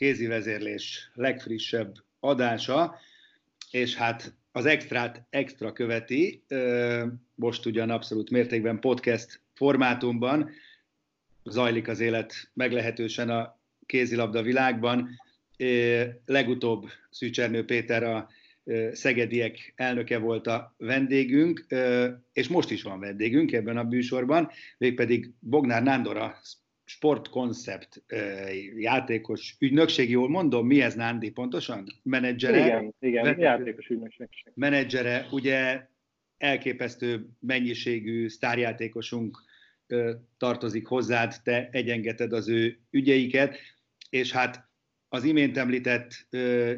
kézi vezérlés legfrissebb adása, és hát az extrát extra követi, most ugyan abszolút mértékben podcast formátumban, zajlik az élet meglehetősen a kézilabda világban. Legutóbb Szűcsernő Péter a Szegediek elnöke volt a vendégünk, és most is van vendégünk ebben a műsorban, végpedig Bognár Nándor, a sportkoncept játékos ügynökség, jól mondom, mi ez Nándi pontosan? Menedzsere? Igen, igen, vet- játékos ügynökség. Menedzsere, ugye elképesztő mennyiségű sztárjátékosunk tartozik hozzád, te egyengeted az ő ügyeiket, és hát az imént említett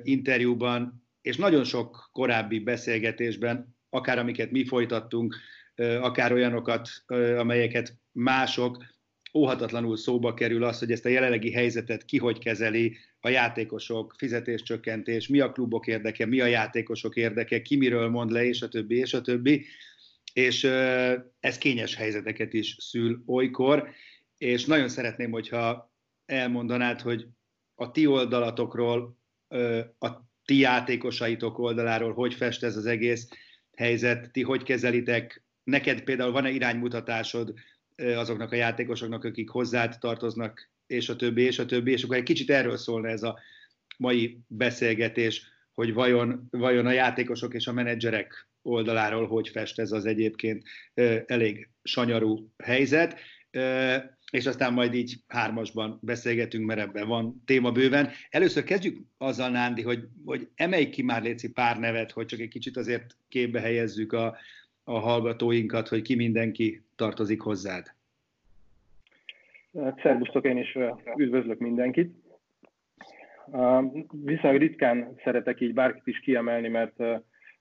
interjúban, és nagyon sok korábbi beszélgetésben, akár amiket mi folytattunk, akár olyanokat, amelyeket mások, óhatatlanul szóba kerül az, hogy ezt a jelenlegi helyzetet ki hogy kezeli, a játékosok, fizetéscsökkentés, mi a klubok érdeke, mi a játékosok érdeke, ki miről mond le, és a többi, és a többi. És ez kényes helyzeteket is szül olykor, és nagyon szeretném, hogyha elmondanád, hogy a ti oldalatokról, a ti játékosaitok oldaláról hogy fest ez az egész helyzet, ti hogy kezelitek, neked például van-e iránymutatásod, azoknak a játékosoknak, akik hozzád tartoznak, és a többi, és a többi, és akkor egy kicsit erről szólna ez a mai beszélgetés, hogy vajon, vajon a játékosok és a menedzserek oldaláról hogy fest ez az egyébként elég sanyarú helyzet, és aztán majd így hármasban beszélgetünk, mert ebben van téma bőven. Először kezdjük azzal, Nándi, hogy, hogy emelj ki már Léci pár nevet, hogy csak egy kicsit azért képbe helyezzük a, a hallgatóinkat, hogy ki mindenki tartozik hozzád. Hát, szervusztok, én is üdvözlök mindenkit. Viszonylag ritkán szeretek így bárkit is kiemelni, mert,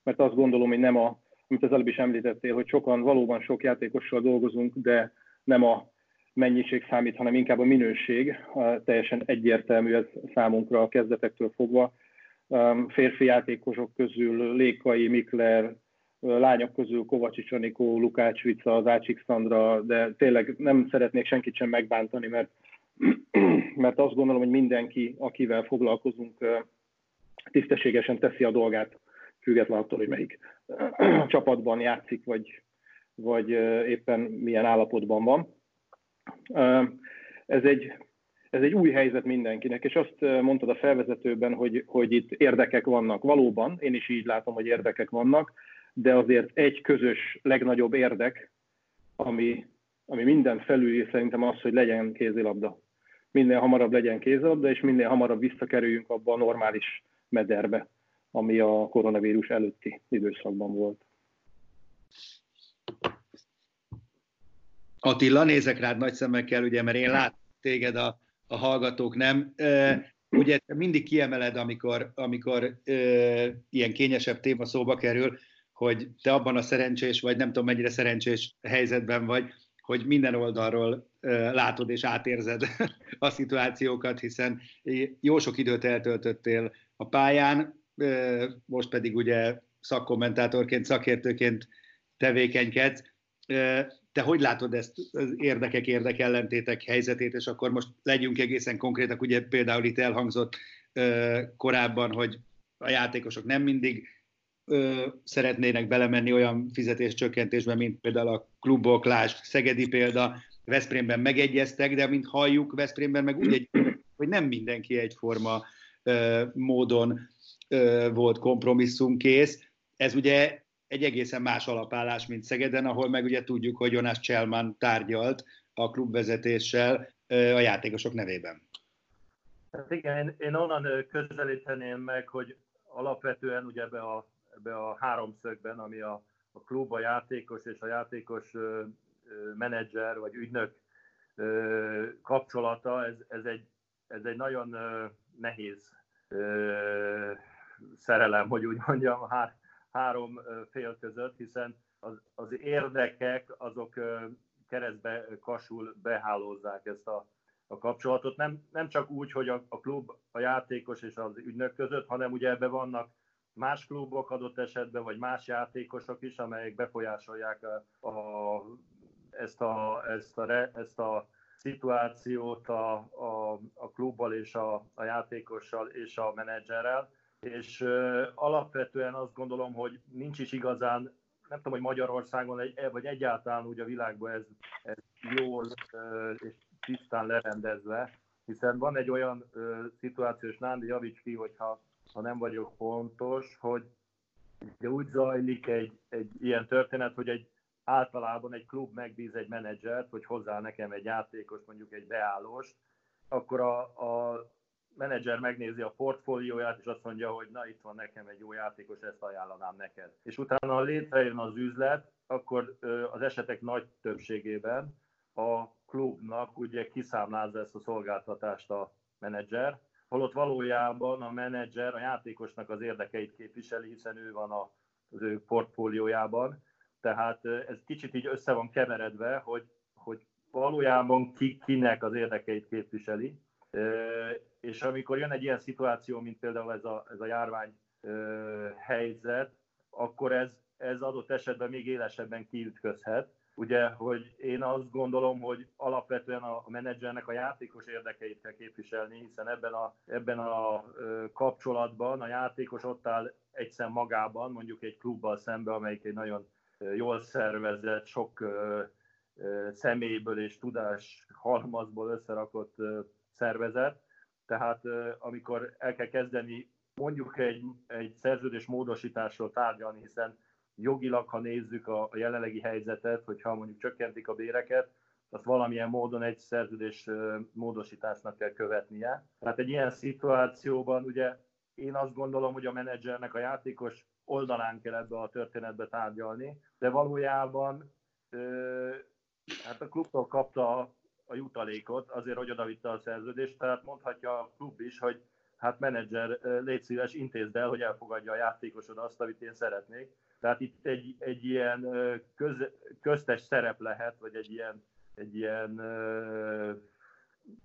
mert azt gondolom, hogy nem a, amit az előbb is említettél, hogy sokan valóban sok játékossal dolgozunk, de nem a mennyiség számít, hanem inkább a minőség. Teljesen egyértelmű ez számunkra a kezdetektől fogva. Férfi játékosok közül Lékai, Mikler, lányok közül Kovacsics Anikó, Lukács Vica, az Ácsik Szandra, de tényleg nem szeretnék senkit sem megbántani, mert, mert azt gondolom, hogy mindenki, akivel foglalkozunk, tisztességesen teszi a dolgát, független attól, hogy melyik csapatban játszik, vagy, vagy éppen milyen állapotban van. Ez egy, ez egy új helyzet mindenkinek, és azt mondtad a felvezetőben, hogy, hogy itt érdekek vannak. Valóban, én is így látom, hogy érdekek vannak, de azért egy közös, legnagyobb érdek, ami, ami minden felül szerintem az, hogy legyen kézilabda. Minél hamarabb legyen kézilabda, és minél hamarabb visszakerüljünk abba a normális mederbe, ami a koronavírus előtti időszakban volt. Attila, nézek rád nagy szemekkel, ugye, mert én lát téged a, a hallgatók nem. E, ugye mindig kiemeled, amikor, amikor e, ilyen kényesebb téma szóba kerül, hogy te abban a szerencsés, vagy nem tudom mennyire szerencsés helyzetben vagy, hogy minden oldalról látod és átérzed a szituációkat, hiszen jó sok időt eltöltöttél a pályán, most pedig ugye szakkommentátorként, szakértőként tevékenykedsz. Te hogy látod ezt az érdekek, érdekellentétek helyzetét, és akkor most legyünk egészen konkrétak, ugye például itt elhangzott korábban, hogy a játékosok nem mindig ö, szeretnének belemenni olyan fizetéscsökkentésbe, mint például a klubok, lásd, Szegedi példa, Veszprémben megegyeztek, de mint halljuk, Veszprémben meg úgy egy, hogy nem mindenki egyforma módon volt kompromisszumkész. Ez ugye egy egészen más alapállás, mint Szegeden, ahol meg ugye tudjuk, hogy Jonas Cselman tárgyalt a klubvezetéssel a játékosok nevében. Hát igen, én, én onnan közelíteném meg, hogy alapvetően ugye ebbe a, ebbe a háromszögben, ami a, a klub, a játékos és a játékos ö, ö, menedzser vagy ügynök ö, kapcsolata, ez, ez, egy, ez egy nagyon ö, nehéz ö, szerelem, hogy úgy mondjam, há, három fél között, hiszen az, az érdekek azok keresztbe kasul behálózzák ezt a, a kapcsolatot. Nem, nem csak úgy, hogy a, a klub, a játékos és az ügynök között, hanem ugye ebben vannak más klubok adott esetben, vagy más játékosok is, amelyek befolyásolják a, a, ezt, a, ezt, a, ezt a szituációt a, a, a klubbal és a, a játékossal és a menedzserrel. És uh, alapvetően azt gondolom, hogy nincs is igazán, nem tudom, hogy Magyarországon, vagy egyáltalán úgy a világban ez, ez jól uh, és tisztán lerendezve, hiszen van egy olyan uh, szituáció, és Nándi javíts ki, hogyha ha nem vagyok pontos, hogy ugye úgy zajlik egy, egy ilyen történet, hogy egy általában egy klub megbíz egy menedzsert, hogy hozzá nekem egy játékos, mondjuk egy beállóst, akkor a, a menedzser megnézi a portfólióját, és azt mondja, hogy na itt van nekem egy jó játékos, ezt ajánlanám neked. És utána, létrejön az üzlet, akkor az esetek nagy többségében a klubnak ugye kiszámlázza ezt a szolgáltatást a menedzser, holott valójában a menedzser a játékosnak az érdekeit képviseli, hiszen ő van a, az ő portfóliójában. Tehát ez kicsit így össze van keveredve, hogy, hogy valójában ki, kinek az érdekeit képviseli. És amikor jön egy ilyen szituáció, mint például ez a, ez a járvány helyzet, akkor ez, ez adott esetben még élesebben kiütközhet ugye, hogy én azt gondolom, hogy alapvetően a menedzsernek a játékos érdekeit kell képviselni, hiszen ebben a, ebben a kapcsolatban a játékos ott áll egyszer magában, mondjuk egy klubbal szembe, amelyik egy nagyon jól szervezett, sok személyből és tudás halmazból összerakott szervezet. Tehát amikor el kell kezdeni mondjuk egy, egy szerződés módosításról tárgyalni, hiszen jogilag, ha nézzük a, a jelenlegi helyzetet, hogyha mondjuk csökkentik a béreket, azt valamilyen módon egy szerződés módosításnak kell követnie. Tehát egy ilyen szituációban ugye én azt gondolom, hogy a menedzsernek a játékos oldalán kell ebbe a történetbe tárgyalni, de valójában hát a klubtól kapta a jutalékot azért, hogy odavitte a szerződést, tehát mondhatja a klub is, hogy hát menedzser, légy szíves, intézd el, hogy elfogadja a játékosod azt, amit én szeretnék. Tehát itt egy, egy ilyen köz, köztes szerep lehet, vagy egy ilyen, egy ilyen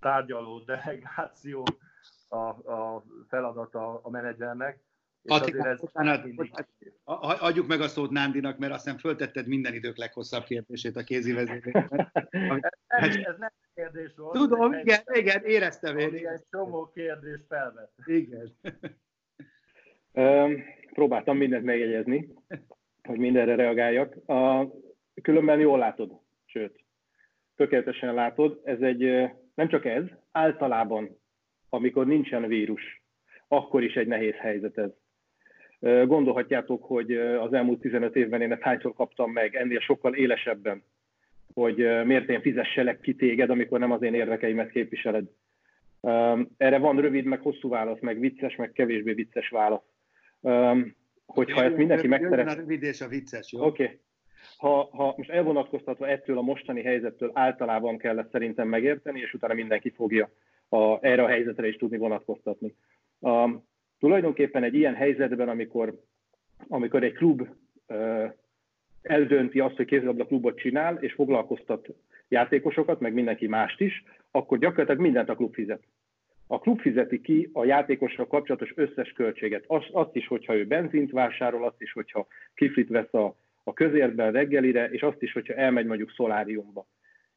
tárgyaló delegáció a, a feladata a menedzsernek. Attila, ez adjuk meg a szót Nándinak, mert azt hiszem föltetted minden idők leghosszabb kérdését a kézi vezérében. ez, ez nem kérdés volt. Tudom, igen, igen, éreztem én. Egy csomó kérdés felvet. Igen. próbáltam mindent megjegyezni, hogy mindenre reagáljak. A, különben jól látod, sőt, tökéletesen látod. Ez egy, nem csak ez, általában, amikor nincsen vírus, akkor is egy nehéz helyzet ez. Gondolhatjátok, hogy az elmúlt 15 évben én ezt hányszor kaptam meg, ennél sokkal élesebben, hogy miért én fizesselek ki téged, amikor nem az én érdekeimet képviseled. Erre van rövid, meg hosszú válasz, meg vicces, meg kevésbé vicces válasz. Hogyha ezt mindenki megszeret... a rövid és a vicces, jó? Oké. Okay. Ha, ha most elvonatkoztatva ettől a mostani helyzettől általában kell ezt szerintem megérteni, és utána mindenki fogja a, erre a helyzetre is tudni vonatkoztatni. Um, tulajdonképpen egy ilyen helyzetben, amikor, amikor egy klub uh, eldönti azt, hogy kézilabda klubot csinál, és foglalkoztat játékosokat, meg mindenki mást is, akkor gyakorlatilag mindent a klub fizet. A klub fizeti ki a játékosra kapcsolatos összes költséget. Azt, azt is, hogyha ő benzint vásárol, azt is, hogyha kiflit vesz a, a közértben reggelire, és azt is, hogyha elmegy mondjuk szoláriumba.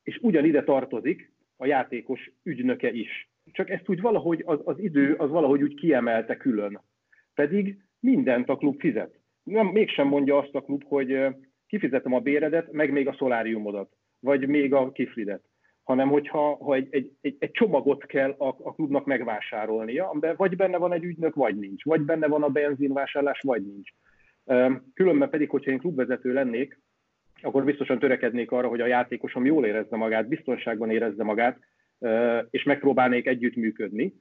És ugyanide tartozik a játékos ügynöke is. Csak ezt úgy valahogy az, az idő az valahogy úgy kiemelte külön. Pedig mindent a klub fizet. Nem, mégsem mondja azt a klub, hogy kifizetem a béredet, meg még a szoláriumodat, vagy még a kiflidet hanem hogyha ha egy, egy, egy, egy csomagot kell a, a klubnak megvásárolnia, amiben vagy benne van egy ügynök, vagy nincs, vagy benne van a benzinvásárlás, vagy nincs. Különben pedig, hogyha én klubvezető lennék, akkor biztosan törekednék arra, hogy a játékosom jól érezze magát, biztonságban érezze magát, és megpróbálnék együttműködni.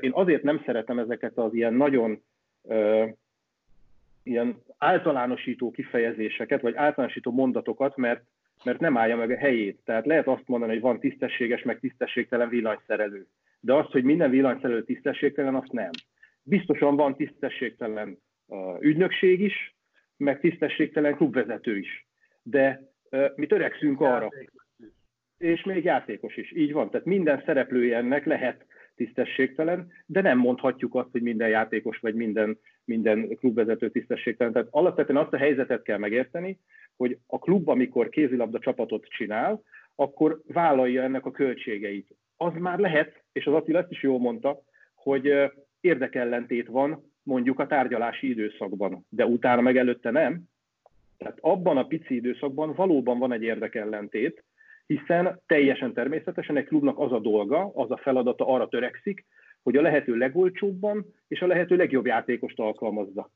Én azért nem szeretem ezeket az ilyen nagyon ilyen általánosító kifejezéseket, vagy általánosító mondatokat, mert, mert nem állja meg a helyét. Tehát lehet azt mondani, hogy van tisztességes, meg tisztességtelen villanyszerelő. De azt, hogy minden villanyszerelő tisztességtelen, azt nem. Biztosan van tisztességtelen ügynökség is, meg tisztességtelen klubvezető is. De mi törekszünk arra. És még játékos is, így van. Tehát minden szereplője ennek lehet tisztességtelen, de nem mondhatjuk azt, hogy minden játékos vagy minden, minden klubvezető tisztességtelen. Tehát alapvetően azt a helyzetet kell megérteni, hogy a klub, amikor kézilabda csapatot csinál, akkor vállalja ennek a költségeit. Az már lehet, és az Attila ezt is jól mondta, hogy érdekellentét van mondjuk a tárgyalási időszakban, de utána meg előtte nem. Tehát abban a pici időszakban valóban van egy érdekellentét, hiszen teljesen természetesen egy klubnak az a dolga, az a feladata arra törekszik, hogy a lehető legolcsóbban és a lehető legjobb játékost alkalmazza.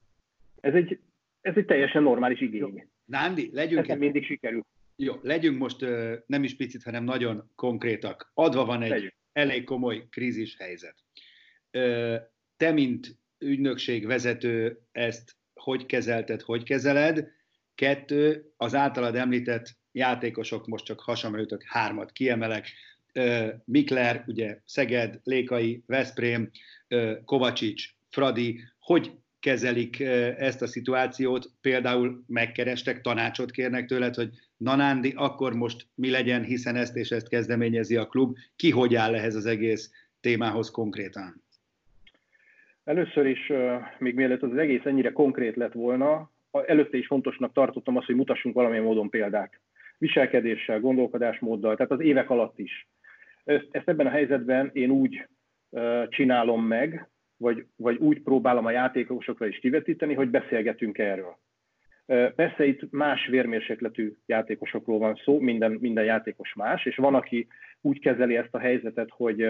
Ez egy, ez egy teljesen normális igény. Nándi, legyünk... Ez mindig sikerül. Jó, legyünk most nem is picit, hanem nagyon konkrétak. Adva van egy legyünk. elég komoly krízis helyzet. Te, mint ügynökség vezető, ezt hogy kezelted, hogy kezeled? Kettő, az általad említett játékosok, most csak hasamra jutok, hármat kiemelek, Mikler, ugye Szeged, Lékai, Veszprém, Kovacsics, Fradi, hogy kezelik ezt a szituációt, például megkerestek, tanácsot kérnek tőled, hogy Nanándi, akkor most mi legyen, hiszen ezt és ezt kezdeményezi a klub, ki hogy áll ehhez az egész témához konkrétan? Először is, még mielőtt az egész ennyire konkrét lett volna, előtte is fontosnak tartottam azt, hogy mutassunk valamilyen módon példát viselkedéssel, gondolkodásmóddal, tehát az évek alatt is. Ezt, ebben a helyzetben én úgy csinálom meg, vagy, vagy úgy próbálom a játékosokra is kivetíteni, hogy beszélgetünk erről. Persze itt más vérmérsékletű játékosokról van szó, minden, minden játékos más, és van, aki úgy kezeli ezt a helyzetet, hogy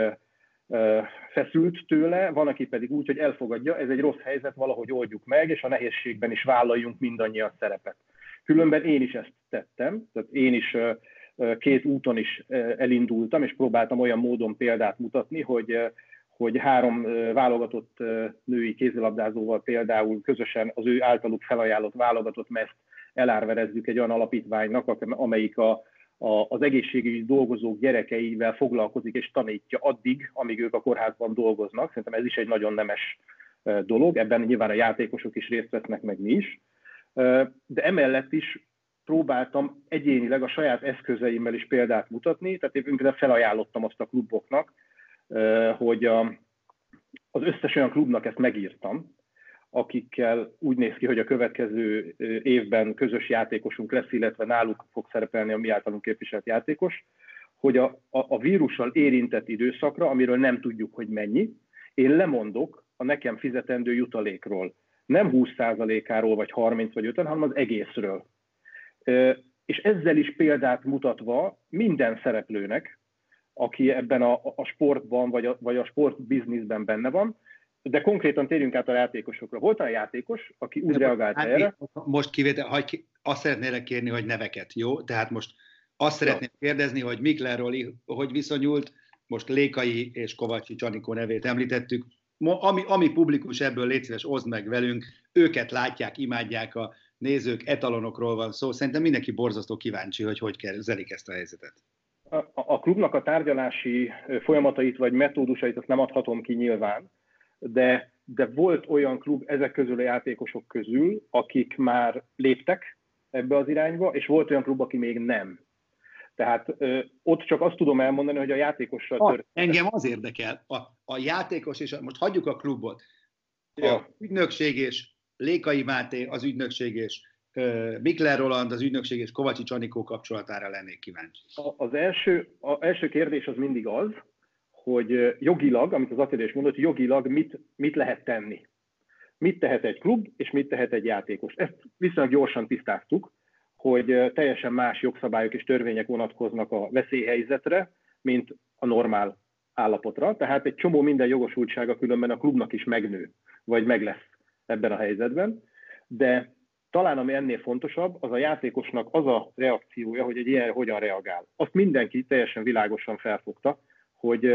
feszült tőle, van, aki pedig úgy, hogy elfogadja, ez egy rossz helyzet, valahogy oldjuk meg, és a nehézségben is vállaljunk mindannyian szerepet. Különben én is ezt tettem, tehát én is két úton is elindultam, és próbáltam olyan módon példát mutatni, hogy, hogy három válogatott női kézilabdázóval például közösen az ő általuk felajánlott válogatott meszt elárverezzük egy olyan alapítványnak, amelyik a, a, az egészségügyi dolgozók gyerekeivel foglalkozik és tanítja addig, amíg ők a kórházban dolgoznak. Szerintem ez is egy nagyon nemes dolog, ebben nyilván a játékosok is részt vesznek, meg mi is. De emellett is próbáltam egyénileg a saját eszközeimmel is példát mutatni, tehát én például felajánlottam azt a kluboknak, hogy a, az összes olyan klubnak ezt megírtam, akikkel úgy néz ki, hogy a következő évben közös játékosunk lesz, illetve náluk fog szerepelni a mi általunk képviselt játékos, hogy a, a, a vírussal érintett időszakra, amiről nem tudjuk, hogy mennyi, én lemondok a nekem fizetendő jutalékról nem 20%-áról, vagy 30 vagy 50, hanem az egészről. És ezzel is példát mutatva minden szereplőnek, aki ebben a, a sportban, vagy a, vagy a sportbizniszben benne van, de konkrétan térjünk át a játékosokra. Volt a játékos, aki úgy reagált hát erre. Most kivétel, hagy, azt szeretnélek kérni, hogy neveket, jó? Tehát most azt szeretném ja. kérdezni, hogy Mikler Roli hogy viszonyult, most Lékai és Kovacsi Csanikó nevét említettük, ami, ami publikus ebből légy szíves, oszd meg velünk, őket látják, imádják a nézők, etalonokról van szó. Szerintem mindenki borzasztó kíváncsi, hogy hogy kezelik ezt a helyzetet. A, klubnak a tárgyalási folyamatait vagy metódusait azt nem adhatom ki nyilván, de, de volt olyan klub ezek közül a játékosok közül, akik már léptek ebbe az irányba, és volt olyan klub, aki még nem. Tehát ö, ott csak azt tudom elmondani, hogy a játékossal ah, történt. Engem az érdekel, a, a játékos, és a, most hagyjuk a klubot, ja. a ügynökség és Lékai Máté, az ügynökség és Mikler Roland, az ügynökség és Kovacsi Csanikó kapcsolatára lennék kíváncsi. Az első, a első kérdés az mindig az, hogy jogilag, amit az Attila is mondott, jogilag mit, mit lehet tenni. Mit tehet egy klub, és mit tehet egy játékos. Ezt viszonylag gyorsan tisztáztuk, hogy teljesen más jogszabályok és törvények vonatkoznak a veszélyhelyzetre, mint a normál állapotra, tehát egy csomó minden jogosultsága különben a klubnak is megnő, vagy meg lesz ebben a helyzetben, de talán ami ennél fontosabb, az a játékosnak az a reakciója, hogy egy ilyen hogyan reagál. Azt mindenki teljesen világosan felfogta, hogy,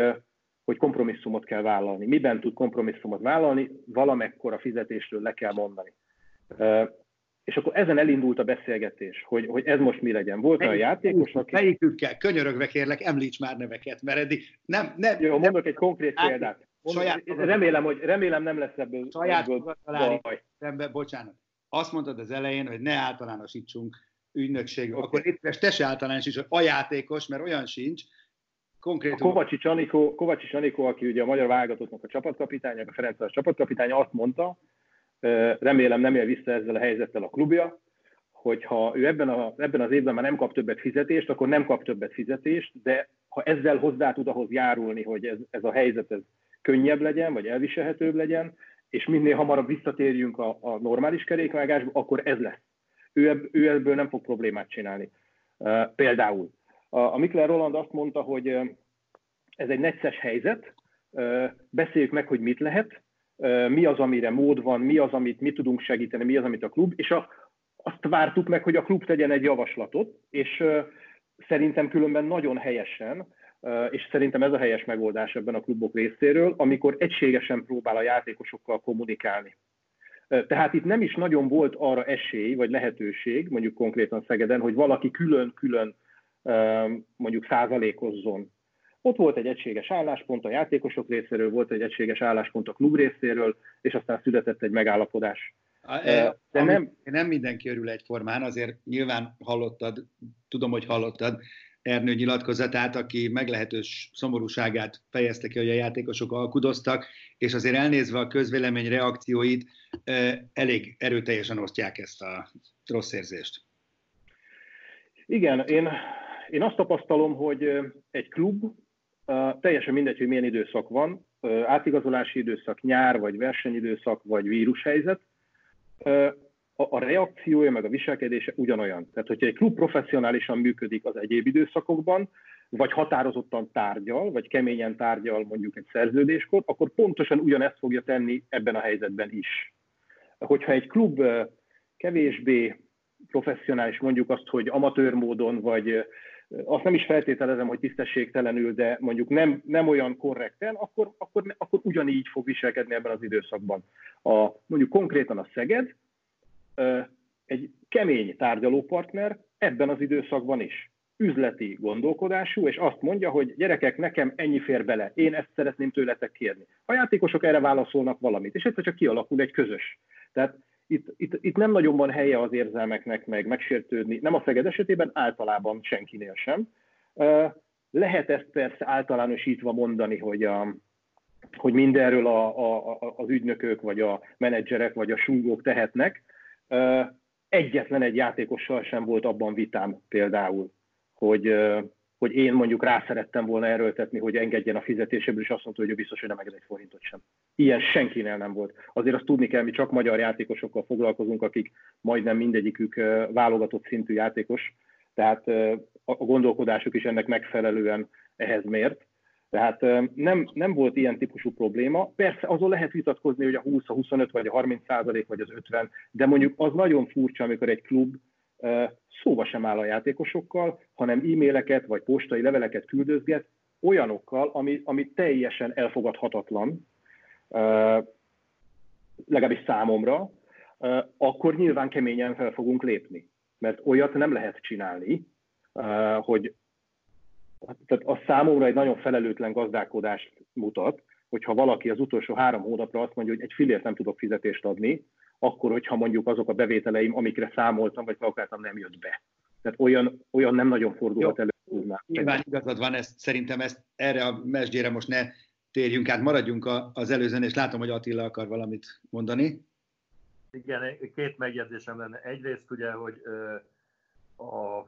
hogy kompromisszumot kell vállalni. Miben tud kompromisszumot vállalni? Valamekkora fizetésről le kell mondani. És akkor ezen elindult a beszélgetés, hogy, hogy ez most mi legyen. Volt olyan játékos, aki... Melyikükkel? Könyörögve kérlek, említs már neveket, mert eddig nem... nem Jó, nem, mondok egy konkrét példát. Saját remélem, hogy remélem nem lesz ebből, saját ebből baj. Szembe, bocsánat. Azt mondtad az elején, hogy ne általánosítsunk ügynökség. Okay. Akkor itt te se általánosíts, hogy a játékos, mert olyan sincs, konkrétan... A Kovacsi Anikó, Kovacsi Anikó, aki ugye a magyar válogatottnak a csapatkapitánya, a Ferenc csapatkapitánya, azt mondta, remélem nem él vissza ezzel a helyzettel a klubja, hogyha ő ebben, a, ebben az évben már nem kap többet fizetést, akkor nem kap többet fizetést, de ha ezzel hozzá tud ahhoz járulni, hogy ez, ez a helyzet ez könnyebb legyen, vagy elviselhetőbb legyen, és minél hamarabb visszatérjünk a, a normális kerékvágásba, akkor ez lesz. Ő, ebb, ő ebből nem fog problémát csinálni. Uh, például a, a Mikler Roland azt mondta, hogy uh, ez egy necces helyzet, uh, beszéljük meg, hogy mit lehet, mi az, amire mód van, mi az, amit mi tudunk segíteni, mi az, amit a klub, és a, azt vártuk meg, hogy a klub tegyen egy javaslatot, és szerintem különben nagyon helyesen, és szerintem ez a helyes megoldás ebben a klubok részéről, amikor egységesen próbál a játékosokkal kommunikálni. Tehát itt nem is nagyon volt arra esély, vagy lehetőség, mondjuk konkrétan Szegeden, hogy valaki külön-külön mondjuk százalékozzon ott volt egy egységes álláspont a játékosok részéről, volt egy egységes álláspont a klub részéről, és aztán született egy megállapodás. De nem, nem mindenki örül egyformán, azért nyilván hallottad, tudom, hogy hallottad Ernő nyilatkozatát, aki meglehetős szomorúságát fejezte ki, hogy a játékosok alkudoztak, és azért elnézve a közvélemény reakcióit, elég erőteljesen osztják ezt a rossz érzést. Igen, én, én azt tapasztalom, hogy egy klub teljesen mindegy, hogy milyen időszak van, átigazolási időszak, nyár, vagy versenyidőszak, vagy vírushelyzet, a, a reakciója meg a viselkedése ugyanolyan. Tehát, hogyha egy klub professzionálisan működik az egyéb időszakokban, vagy határozottan tárgyal, vagy keményen tárgyal mondjuk egy szerződéskor, akkor pontosan ugyanezt fogja tenni ebben a helyzetben is. Hogyha egy klub kevésbé professzionális, mondjuk azt, hogy amatőr módon, vagy azt nem is feltételezem, hogy tisztességtelenül, de mondjuk nem, nem olyan korrekten, akkor, akkor, akkor ugyanígy fog viselkedni ebben az időszakban. A, mondjuk konkrétan a Szeged egy kemény tárgyalópartner ebben az időszakban is. Üzleti gondolkodású, és azt mondja, hogy gyerekek, nekem ennyi fér bele, én ezt szeretném tőletek kérni. A játékosok erre válaszolnak valamit, és egyszer csak kialakul egy közös. Tehát itt, itt, itt nem nagyon van helye az érzelmeknek meg megsértődni, nem a Szeged esetében, általában senkinél sem. Lehet ezt persze általánosítva mondani, hogy, a, hogy mindenről a, a, az ügynökök, vagy a menedzserek, vagy a sungók tehetnek. Egyetlen egy játékossal sem volt abban vitám például, hogy, hogy én mondjuk rá szerettem volna erőltetni, hogy engedjen a fizetéséből, és azt mondta, hogy ő biztos, hogy nem enged egy forintot sem. Ilyen senkinél nem volt. Azért azt tudni kell, mi csak magyar játékosokkal foglalkozunk, akik majdnem mindegyikük válogatott szintű játékos, tehát a gondolkodásuk is ennek megfelelően ehhez mért. Tehát nem, nem volt ilyen típusú probléma. Persze azon lehet vitatkozni, hogy a 20, a 25 vagy a 30 százalék vagy az 50, de mondjuk az nagyon furcsa, amikor egy klub szóba sem áll a játékosokkal, hanem e-maileket vagy postai leveleket küldözget olyanokkal, ami, ami teljesen elfogadhatatlan, legalábbis számomra, akkor nyilván keményen fel fogunk lépni. Mert olyat nem lehet csinálni, hogy tehát a számomra egy nagyon felelőtlen gazdálkodást mutat, hogyha valaki az utolsó három hónapra azt mondja, hogy egy filért nem tudok fizetést adni, akkor, hogyha mondjuk azok a bevételeim, amikre számoltam, vagy kalkuláltam, nem jött be. Tehát olyan, olyan nem nagyon fordulhat elő. Nyilván igazad van, ezt, szerintem ezt, erre a mesdjére most ne térjünk át, maradjunk az előzőn, és látom, hogy Attila akar valamit mondani. Igen, két megjegyzésem lenne. Egyrészt ugye, hogy a,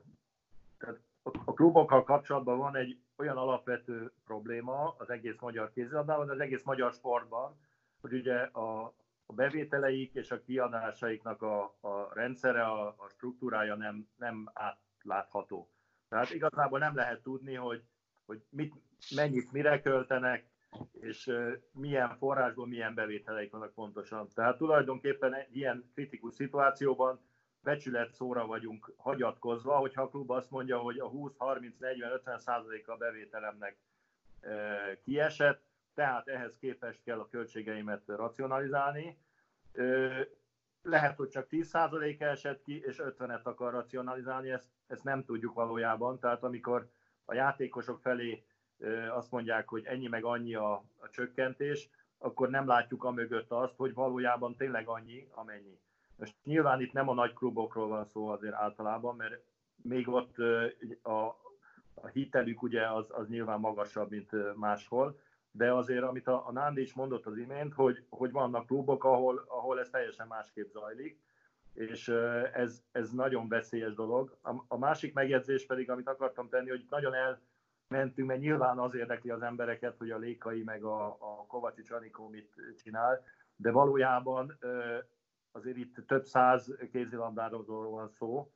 a klubokkal kapcsolatban van egy olyan alapvető probléma az egész magyar kézilabdában, az egész magyar sportban, hogy ugye a, a bevételeik és a kiadásaiknak a, a rendszere, a, a struktúrája nem, nem átlátható. Tehát igazából nem lehet tudni, hogy hogy mit, mennyit mire költenek, és milyen forrásból milyen bevételeik vannak pontosan. Tehát tulajdonképpen ilyen kritikus szituációban becsület szóra vagyunk hagyatkozva, hogyha a klub azt mondja, hogy a 20, 30, 40, 50 százaléka a bevételemnek kiesett, tehát ehhez képest kell a költségeimet racionalizálni. Lehet, hogy csak 10% esett ki, és 50-et akar racionalizálni, ezt, ezt nem tudjuk valójában. Tehát amikor a játékosok felé azt mondják, hogy ennyi meg annyi a, a csökkentés, akkor nem látjuk a mögött azt, hogy valójában tényleg annyi, amennyi. Most nyilván itt nem a nagy klubokról van szó azért általában, mert még ott a, a hitelük ugye az, az nyilván magasabb, mint máshol, de azért, amit a, a Nándi is mondott az imént, hogy, hogy vannak klubok, ahol, ahol ez teljesen másképp zajlik, és ez, ez nagyon veszélyes dolog. A, a másik megjegyzés pedig, amit akartam tenni, hogy nagyon elmentünk, mert nyilván az érdekli az embereket, hogy a Lékai meg a, a Kovacsi Csanikó mit csinál, de valójában azért itt több száz kézilabdározóról van szó,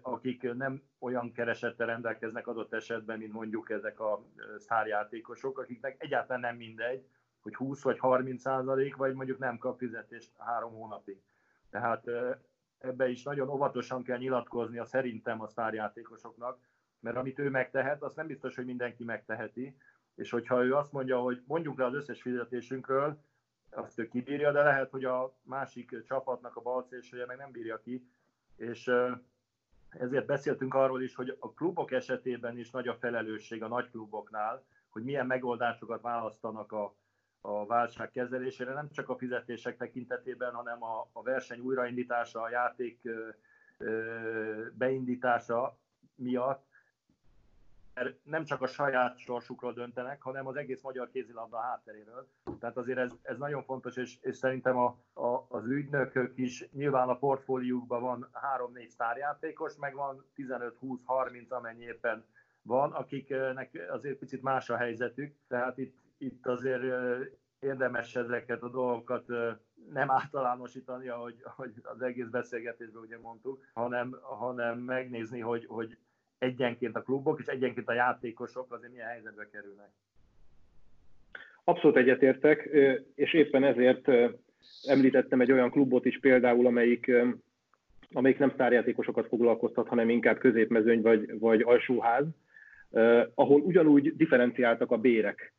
akik nem olyan keresettel rendelkeznek adott esetben, mint mondjuk ezek a sztárjátékosok, akiknek egyáltalán nem mindegy, hogy 20 vagy 30 százalék, vagy mondjuk nem kap fizetést három hónapig. Tehát ebbe is nagyon óvatosan kell nyilatkozni a szerintem a sztárjátékosoknak, mert amit ő megtehet, azt nem biztos, hogy mindenki megteheti, és hogyha ő azt mondja, hogy mondjuk le az összes fizetésünkről, azt ő kibírja, de lehet, hogy a másik csapatnak a balcélsője meg nem bírja ki, és ezért beszéltünk arról is, hogy a klubok esetében is nagy a felelősség a nagy kluboknál, hogy milyen megoldásokat választanak a, a válság kezelésére, nem csak a fizetések tekintetében, hanem a, a verseny újraindítása, a játék ö, beindítása miatt, nem csak a saját sorsukról döntenek, hanem az egész magyar kézilabda hátteréről. Tehát azért ez, ez nagyon fontos, és, és szerintem a, a, az ügynökök is nyilván a portfóliókban van 3-4 sztárjátékos, meg van 15-20-30, amennyi éppen van, akiknek azért picit más a helyzetük, tehát itt, itt azért érdemes ezeket a dolgokat nem általánosítani, ahogy, ahogy az egész beszélgetésben ugye mondtuk, hanem, hanem megnézni, hogy, hogy egyenként a klubok és egyenként a játékosok azért milyen helyzetbe kerülnek. Abszolút egyetértek, és éppen ezért említettem egy olyan klubot is például, amelyik, amelyik nem sztárjátékosokat foglalkoztat, hanem inkább középmezőny vagy, vagy alsóház, ahol ugyanúgy differenciáltak a bérek.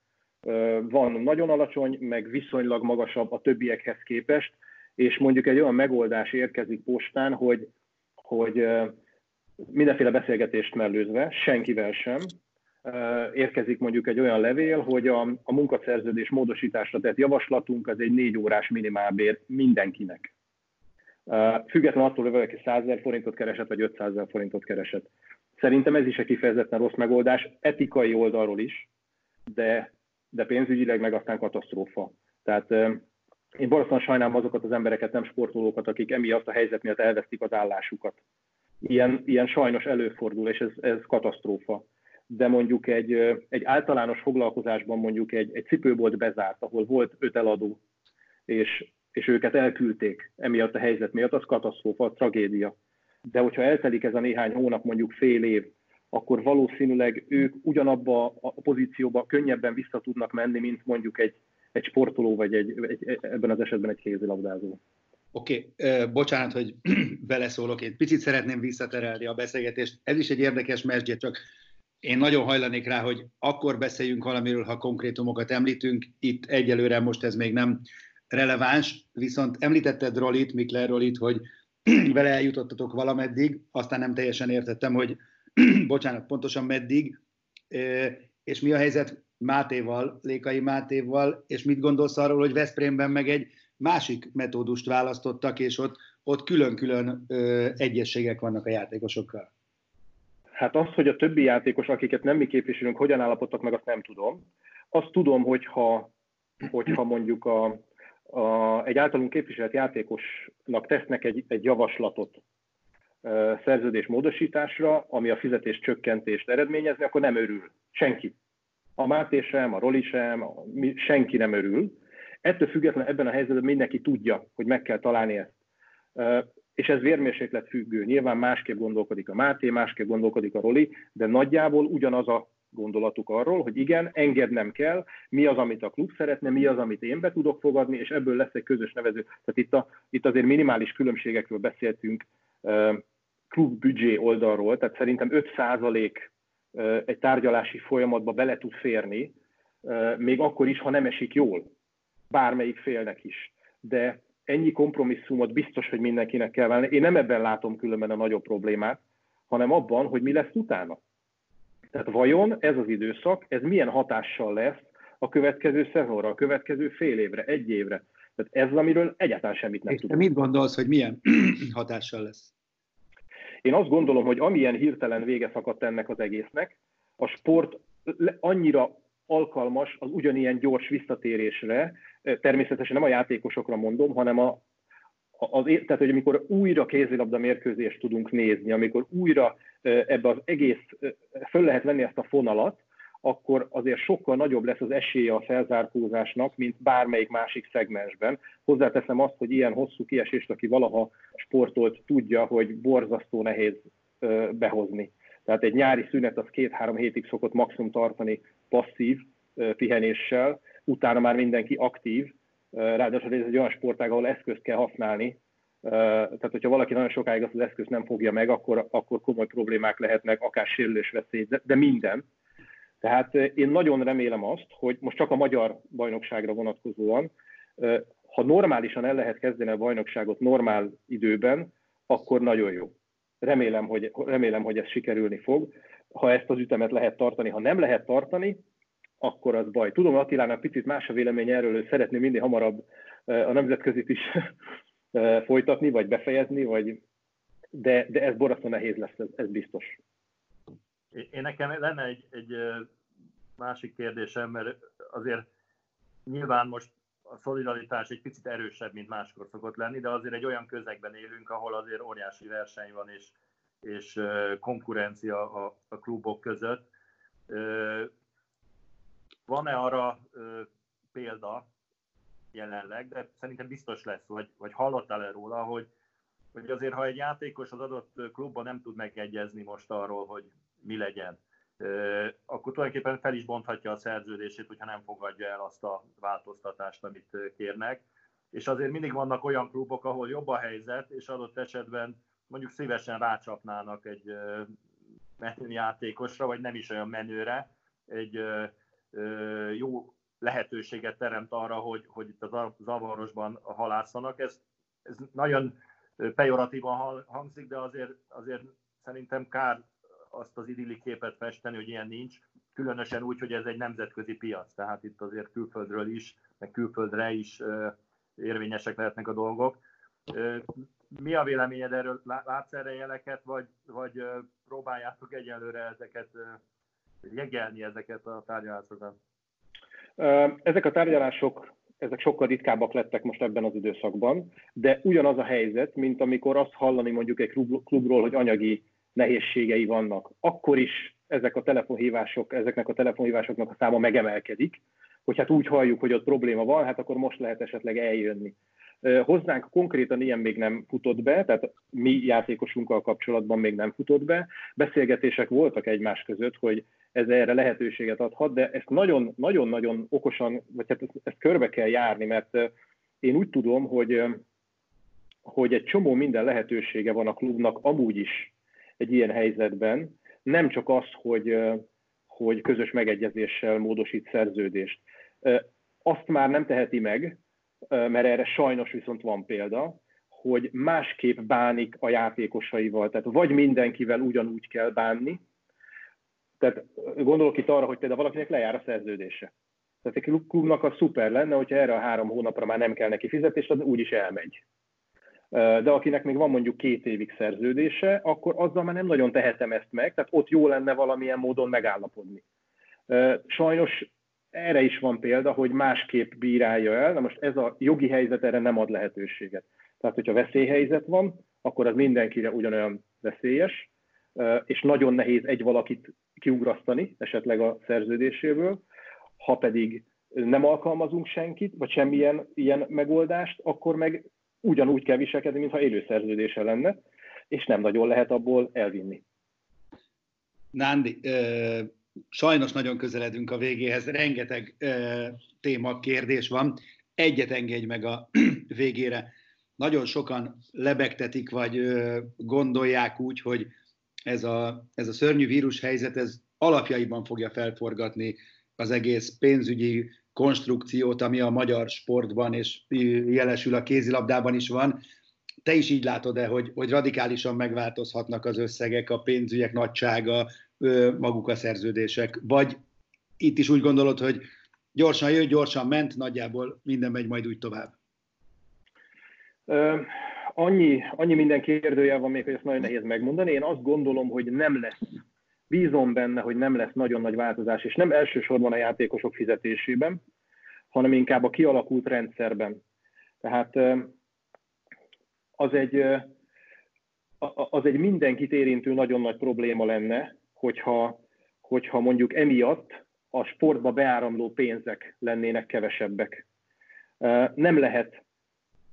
Van nagyon alacsony, meg viszonylag magasabb a többiekhez képest, és mondjuk egy olyan megoldás érkezik postán, hogy, hogy mindenféle beszélgetést mellőzve, senkivel sem, érkezik mondjuk egy olyan levél, hogy a, a munkaszerződés módosításra tett javaslatunk az egy négy órás minimálbér mindenkinek. Független attól, hogy valaki 100 ezer forintot keresett, vagy 500 ezer forintot keresett. Szerintem ez is egy kifejezetten rossz megoldás, etikai oldalról is, de, de pénzügyileg meg aztán katasztrófa. Tehát én valószínűleg sajnálom azokat az embereket, nem sportolókat, akik emiatt a helyzet miatt elvesztik az állásukat ilyen, ilyen sajnos előfordul, és ez, ez katasztrófa. De mondjuk egy, egy általános foglalkozásban mondjuk egy, egy cipőbolt bezárt, ahol volt öt eladó, és, és őket elküldték emiatt a helyzet miatt, az katasztrófa, tragédia. De hogyha eltelik ez a néhány hónap, mondjuk fél év, akkor valószínűleg ők ugyanabba a pozícióba könnyebben vissza tudnak menni, mint mondjuk egy, egy sportoló, vagy egy, egy, ebben az esetben egy kézilabdázó. Oké, okay, bocsánat, hogy beleszólok, én picit szeretném visszaterelni a beszélgetést. Ez is egy érdekes mesdje, csak én nagyon hajlanék rá, hogy akkor beszéljünk valamiről, ha konkrétumokat említünk. Itt egyelőre most ez még nem releváns, viszont említetted Rolit, Mikler Rolit, hogy vele eljutottatok valameddig, aztán nem teljesen értettem, hogy bocsánat, pontosan meddig, és mi a helyzet Mátéval, Lékai Mátéval, és mit gondolsz arról, hogy Veszprémben meg egy másik metódust választottak, és ott, ott külön-külön egyességek vannak a játékosokkal. Hát az, hogy a többi játékos, akiket nem mi képviselünk, hogyan állapodtak meg, azt nem tudom. Azt tudom, hogyha, hogyha mondjuk a, a, egy általunk képviselt játékosnak tesznek egy, egy javaslatot szerződés módosításra, ami a fizetés csökkentést eredményezni, akkor nem örül. Senki. A Máté sem, a Roli sem, a, mi, senki nem örül. Ettől függetlenül ebben a helyzetben mindenki tudja, hogy meg kell találni ezt. És ez vérmérséklet függő. Nyilván másképp gondolkodik a Máté, másképp gondolkodik a Roli, de nagyjából ugyanaz a gondolatuk arról, hogy igen, engednem kell, mi az, amit a klub szeretne, mi az, amit én be tudok fogadni, és ebből lesz egy közös nevező. Tehát itt, a, itt azért minimális különbségekről beszéltünk klub oldalról, tehát szerintem 5% egy tárgyalási folyamatba bele tud férni, még akkor is, ha nem esik jól, bármelyik félnek is. De ennyi kompromisszumot biztos, hogy mindenkinek kell válni. Én nem ebben látom különben a nagyobb problémát, hanem abban, hogy mi lesz utána. Tehát vajon ez az időszak, ez milyen hatással lesz a következő szezonra, a következő fél évre, egy évre. Tehát ez, amiről egyáltalán semmit nem tudunk. mit gondolsz, hogy milyen hatással lesz? Én azt gondolom, hogy amilyen hirtelen vége szakadt ennek az egésznek, a sport annyira alkalmas az ugyanilyen gyors visszatérésre, természetesen nem a játékosokra mondom, hanem a, az, tehát, hogy amikor újra kézilabda mérkőzést tudunk nézni, amikor újra ebbe az egész, föl lehet venni ezt a fonalat, akkor azért sokkal nagyobb lesz az esélye a felzárkózásnak, mint bármelyik másik szegmensben. Hozzáteszem azt, hogy ilyen hosszú kiesést, aki valaha sportolt, tudja, hogy borzasztó nehéz behozni. Tehát egy nyári szünet az két-három hétig szokott maximum tartani passzív pihenéssel, utána már mindenki aktív, ráadásul ez egy olyan sportág, ahol eszközt kell használni, tehát hogyha valaki nagyon sokáig azt az eszközt nem fogja meg, akkor, akkor komoly problémák lehetnek, akár sérülés veszély, de minden. Tehát én nagyon remélem azt, hogy most csak a magyar bajnokságra vonatkozóan, ha normálisan el lehet kezdeni a bajnokságot normál időben, akkor nagyon jó. Remélem, hogy, remélem, hogy ez sikerülni fog. Ha ezt az ütemet lehet tartani, ha nem lehet tartani, akkor az baj. Tudom, Attilának picit más a vélemény erről, ő szeretné mindig hamarabb a nemzetközit is folytatni, vagy befejezni, vagy... De, de ez borzasztó nehéz lesz, ez, ez biztos. Én nekem lenne egy, egy másik kérdésem, mert azért nyilván most a szolidaritás egy picit erősebb, mint máskor szokott lenni, de azért egy olyan közegben élünk, ahol azért óriási verseny van, és, és konkurencia a, a klubok között. Van-e arra példa jelenleg, de szerintem biztos lesz, vagy, vagy hallottál-e róla, hogy, hogy azért, ha egy játékos az adott klubban nem tud megegyezni most arról, hogy mi legyen, akkor tulajdonképpen fel is bonthatja a szerződését, hogyha nem fogadja el azt a változtatást, amit kérnek. És azért mindig vannak olyan klubok, ahol jobb a helyzet, és adott esetben mondjuk szívesen rácsapnának egy menő játékosra, vagy nem is olyan menőre, egy jó lehetőséget teremt arra, hogy, hogy itt a zavarosban halászanak. Ez, ez nagyon pejoratívan hangzik, de azért, azért szerintem kár azt az idilli képet festeni, hogy ilyen nincs, különösen úgy, hogy ez egy nemzetközi piac, tehát itt azért külföldről is, meg külföldre is érvényesek lehetnek a dolgok. Mi a véleményed erről? Látsz erre jeleket, vagy, vagy próbáljátok egyelőre ezeket jegelni ezeket a tárgyalásokat? Ezek a tárgyalások ezek sokkal ritkábbak lettek most ebben az időszakban, de ugyanaz a helyzet, mint amikor azt hallani mondjuk egy klubról, hogy anyagi nehézségei vannak, akkor is ezek a telefonhívások, ezeknek a telefonhívásoknak a száma megemelkedik, hogy hát úgy halljuk, hogy ott probléma van, hát akkor most lehet esetleg eljönni. Hozzánk konkrétan ilyen még nem futott be, tehát mi játékosunkkal kapcsolatban még nem futott be. Beszélgetések voltak egymás között, hogy ez erre lehetőséget adhat, de ezt nagyon-nagyon okosan, vagy hát ezt, ezt körbe kell járni, mert én úgy tudom, hogy, hogy egy csomó minden lehetősége van a klubnak amúgy is egy ilyen helyzetben, nem csak az, hogy, hogy közös megegyezéssel módosít szerződést. Azt már nem teheti meg, mert erre sajnos viszont van példa, hogy másképp bánik a játékosaival. Tehát vagy mindenkivel ugyanúgy kell bánni, tehát gondolok itt arra, hogy például valakinek lejár a szerződése. Tehát egy klubnak a szuper lenne, hogyha erre a három hónapra már nem kell neki fizetés, az úgyis elmegy. De akinek még van mondjuk két évig szerződése, akkor azzal már nem nagyon tehetem ezt meg, tehát ott jó lenne valamilyen módon megállapodni. Sajnos erre is van példa, hogy másképp bírálja el, na most ez a jogi helyzet erre nem ad lehetőséget. Tehát, hogyha veszélyhelyzet van, akkor az mindenkire ugyanolyan veszélyes, és nagyon nehéz egy valakit kiugrasztani esetleg a szerződéséből, ha pedig nem alkalmazunk senkit, vagy semmilyen ilyen megoldást, akkor meg ugyanúgy kell viselkedni, mintha élő szerződése lenne, és nem nagyon lehet abból elvinni. Nándi, sajnos nagyon közeledünk a végéhez, rengeteg ö, téma, kérdés van. Egyet engedj meg a végére. Nagyon sokan lebegtetik, vagy ö, gondolják úgy, hogy ez a, ez a szörnyű vírus helyzet, ez alapjaiban fogja felforgatni az egész pénzügyi konstrukciót, ami a magyar sportban és jelesül a kézilabdában is van. Te is így látod-e, hogy, hogy radikálisan megváltozhatnak az összegek, a pénzügyek nagysága, maguk a szerződések? Vagy itt is úgy gondolod, hogy gyorsan jött, gyorsan ment, nagyjából minden megy majd úgy tovább? Annyi, annyi minden kérdőjel van még, hogy ezt nagyon nehéz megmondani. Én azt gondolom, hogy nem lesz bízom benne, hogy nem lesz nagyon nagy változás, és nem elsősorban a játékosok fizetésében, hanem inkább a kialakult rendszerben. Tehát az egy, az egy mindenkit érintő nagyon nagy probléma lenne, hogyha, hogyha mondjuk emiatt a sportba beáramló pénzek lennének kevesebbek. Nem lehet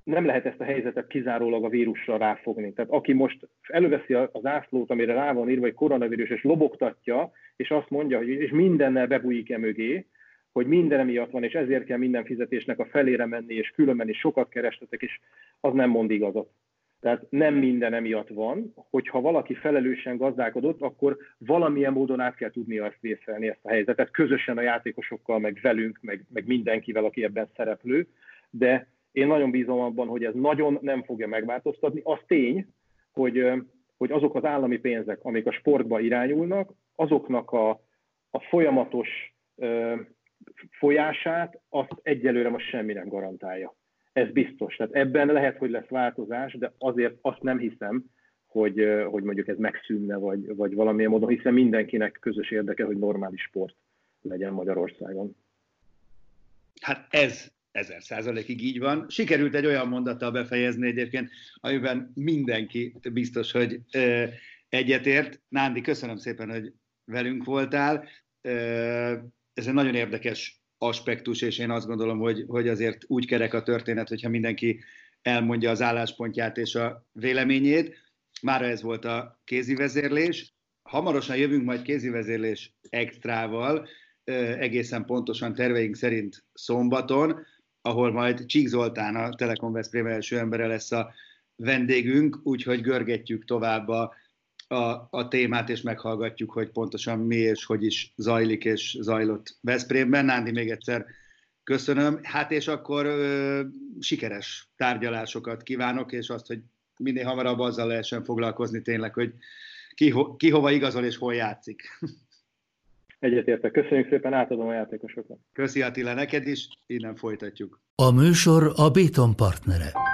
nem lehet ezt a helyzetet kizárólag a vírusra ráfogni. Tehát aki most előveszi az ászlót, amire rá van írva, hogy koronavírus, és lobogtatja, és azt mondja, hogy és mindennel bebújik-e mögé, hogy minden emiatt van, és ezért kell minden fizetésnek a felére menni, és különben is sokat kerestetek, és az nem mond igazat. Tehát nem minden emiatt van, hogyha valaki felelősen gazdálkodott, akkor valamilyen módon át kell tudnia ezt vészelni, ezt a helyzetet, közösen a játékosokkal, meg velünk, meg, meg mindenkivel, aki ebben szereplő, de én nagyon bízom abban, hogy ez nagyon nem fogja megváltoztatni. Az tény, hogy, hogy azok az állami pénzek, amik a sportba irányulnak, azoknak a, a folyamatos ö, folyását, azt egyelőre most semmi nem garantálja. Ez biztos. Tehát ebben lehet, hogy lesz változás, de azért azt nem hiszem, hogy, hogy mondjuk ez megszűnne, vagy, vagy valamilyen módon, hiszen mindenkinek közös érdeke, hogy normális sport legyen Magyarországon. Hát ez ezer százalékig így van. Sikerült egy olyan mondattal befejezni egyébként, amiben mindenki biztos, hogy ö, egyetért. Nándi, köszönöm szépen, hogy velünk voltál. Ö, ez egy nagyon érdekes aspektus, és én azt gondolom, hogy, hogy azért úgy kerek a történet, hogyha mindenki elmondja az álláspontját és a véleményét. Mára ez volt a kézi vezérlés. Hamarosan jövünk majd kézi vezérlés extrával, egészen pontosan terveink szerint szombaton ahol majd Csík Zoltán, a Telekom Veszprém első embere lesz a vendégünk, úgyhogy görgetjük tovább a, a, a témát, és meghallgatjuk, hogy pontosan mi és hogy is zajlik és zajlott Veszprémben. Nándi, még egyszer köszönöm. Hát és akkor ö, sikeres tárgyalásokat kívánok, és azt, hogy minél hamarabb azzal lehessen foglalkozni tényleg, hogy ki, ho, ki hova igazol és hol játszik. Egyetértek. Köszönjük szépen, átadom a játékosokat. Köszi Attila neked is, innen folytatjuk. A műsor a Béton partnere.